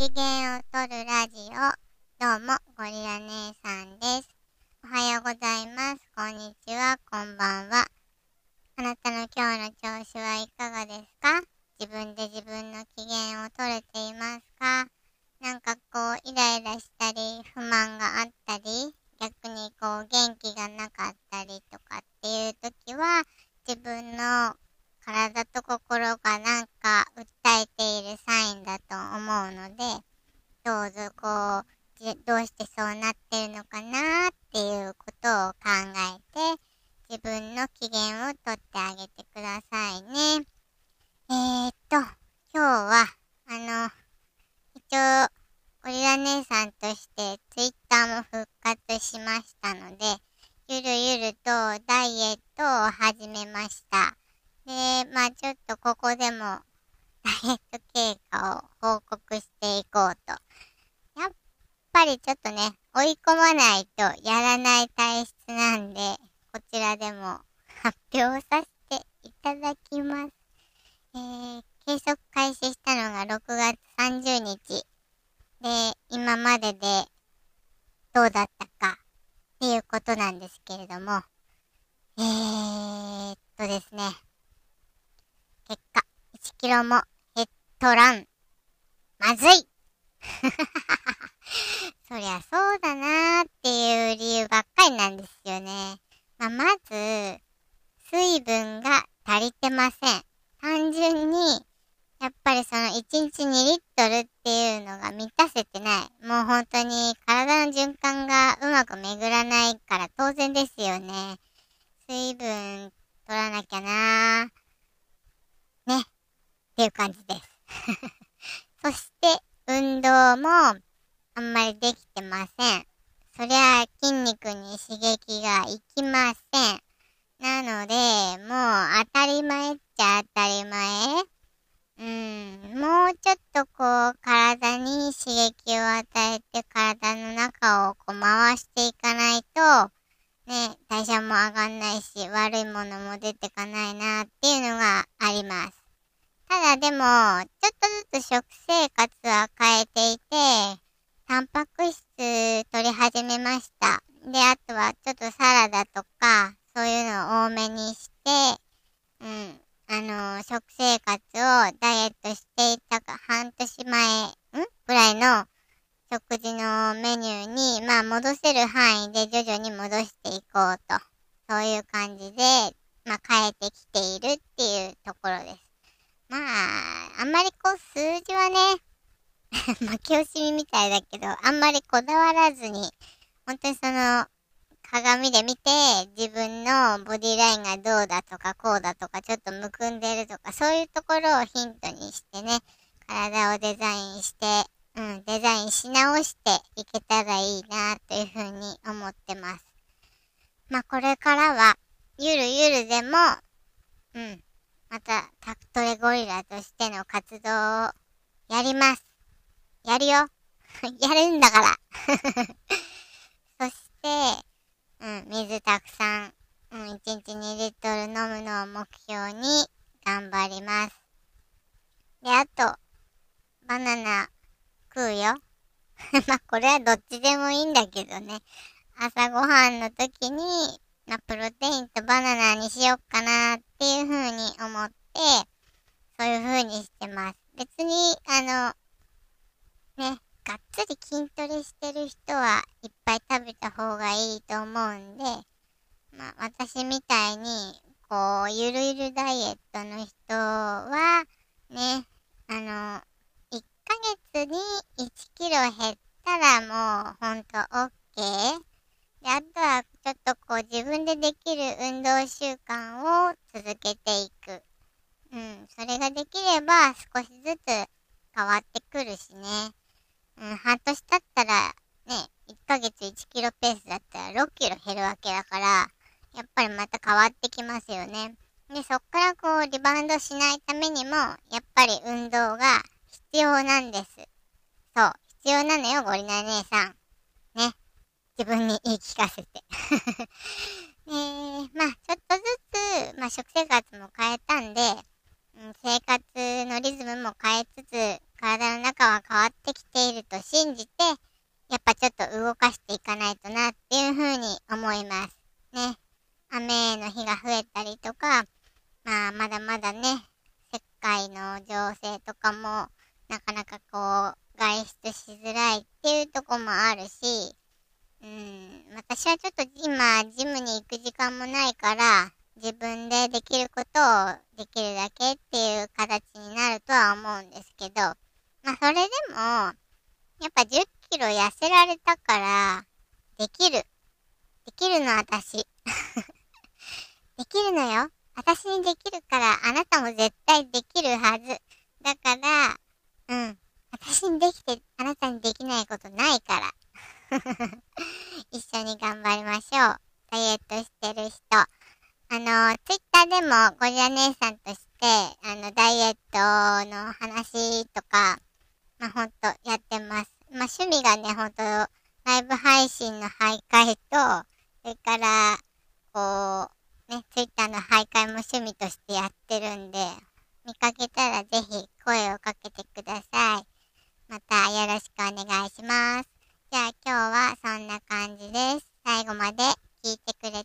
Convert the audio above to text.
機嫌を取るラジオ。どうも、ゴリラ姉さんです。おはようございます。こんにちは、こんばんは。あなたの今日の調子はいかがですか？自分で自分の機嫌を取れていますか？なんかこう、イライラしたり、不満があったり、逆にこう、元気がなかったりとかっていう時は、自分の体と心がなんか訴えているサインだと思うので、どうぞこう、どうしてそうなってるのかなっていうことを考えて、自分の機嫌をとってあげてくださいね。えー、っと、今日は、あの、一応、ゴリラ姉さんとしてツイッターも復活しましたので、ゆるゆるとダイエットを始めました。で、まあちょっとここでもダイエット経過を報告していこうと。やっぱりちょっとね、追い込まないとやらない体質なんで、こちらでも発表させていただきます。えー、計測開始したのが6月30日。で、今まででどうだったかっていうことなんですけれども、えーっとですね。結果、1キロも減っとらん。まずい そりゃそうだなーっていう理由ばっかりなんですよね。まあ、まず、水分が足りてません。単純に、やっぱりその1日2リットルっていうのが満たせてない。もう本当に体の循環がうまく巡らないから当然ですよね。水分取らなきゃなー。ね。っていう感じです。そして、運動もあんまりできません。そりゃ筋肉に刺激がいきません。なので、もう当たり前っちゃ当たり前。うん、もうちょっとこう、体に刺激を与えて体の中をこう回していかないと、ね、代謝も上がんないし、悪いものも出てかないなっていうのがあります。ただでも、ちょっとずつ食生活は変えていて、タンパク質取り始めました。で、あとはちょっとサラダとか、そういうのを多めにして、うん、あの、食生活をダイエットしていたか半年前、ん？ぐらいの食事のメニューに、まあ戻せる範囲で徐々に戻していこうと。そういう感じで、まあ変えてきているっていうところです。まあ、あんまりこう数字はね、負け惜しみみたいだけど、あんまりこだわらずに、本当にその、鏡で見て、自分のボディラインがどうだとか、こうだとか、ちょっとむくんでるとか、そういうところをヒントにしてね、体をデザインして、うん、デザインし直していけたらいいな、というふうに思ってます。まあ、これからは、ゆるゆるでも、うん、また、タクトレゴリラとしての活動をやります。やるよ。やるんだから。そして、うん、水たくさん、うん、1日2リットル飲むのを目標に頑張ります。で、あと、バナナ食うよ。まあ、これはどっちでもいいんだけどね。朝ごはんの時に、まあ、プロテインとバナナにしよっかなっていう風に思って、そういう風にしてます。別に、あの、ね、がっつり筋トレしてる人はいっぱい食べた方がいいと思うんで、まあ、私みたいに、こう、ゆるゆるダイエットの人は、ね、あの、1ヶ月に1キロ減ったらもう、ほんと OK。で、あとは、ちょっとこう、自分でできる運動習慣を続けていく。うん、それができれば、少しずつ変わってくるしね。うん、半年経ったら、ね、1ヶ月1キロペースだったら6キロ減るわけだから、やっぱりまた変わってきますよね。で、そっからこう、リバウンドしないためにも、やっぱり運動が必要なんです。そう、必要なのよ、ゴリナ姉さん。ね。自分に言い聞かせて。えー、まあ、ちょっとずつ、まあ、食生活も変えたんで、うん、生活のリズムも変えつつ、体の中は変わってきていると信じて、やっぱちょっと動かしていかないとなっていうふうに思います。ね。雨の日が増えたりとか、まあまだまだね、世界の情勢とかもなかなかこう外出しづらいっていうとこもあるし、うん、私はちょっと今ジムに行く時間もないから、自分でできることをできるだけっていう形になるとは思うんですけど、まあそれでも、やっぱ10キロ痩せられたから、できる。できるの私。できるのよ。私にできるから、あなたも絶対できるはず。だから、うん。私にできて、あなたにできないことないから。一緒に頑張りましょう。ダイエットしてる人。あの、ツイッターでもゴリラ姉さんとして、あの、ダイエットの話とか、まあ、ほんとやってます。まあ、趣味がね、ほんと、ライブ配信の徘徊と、それから、こう、ね、ツイッターの徘徊も趣味としてやってるんで、見かけたらぜひ声をかけてください。またよろしくお願いします。じゃあ今日はそんな感じです。最後まで聞いてくれ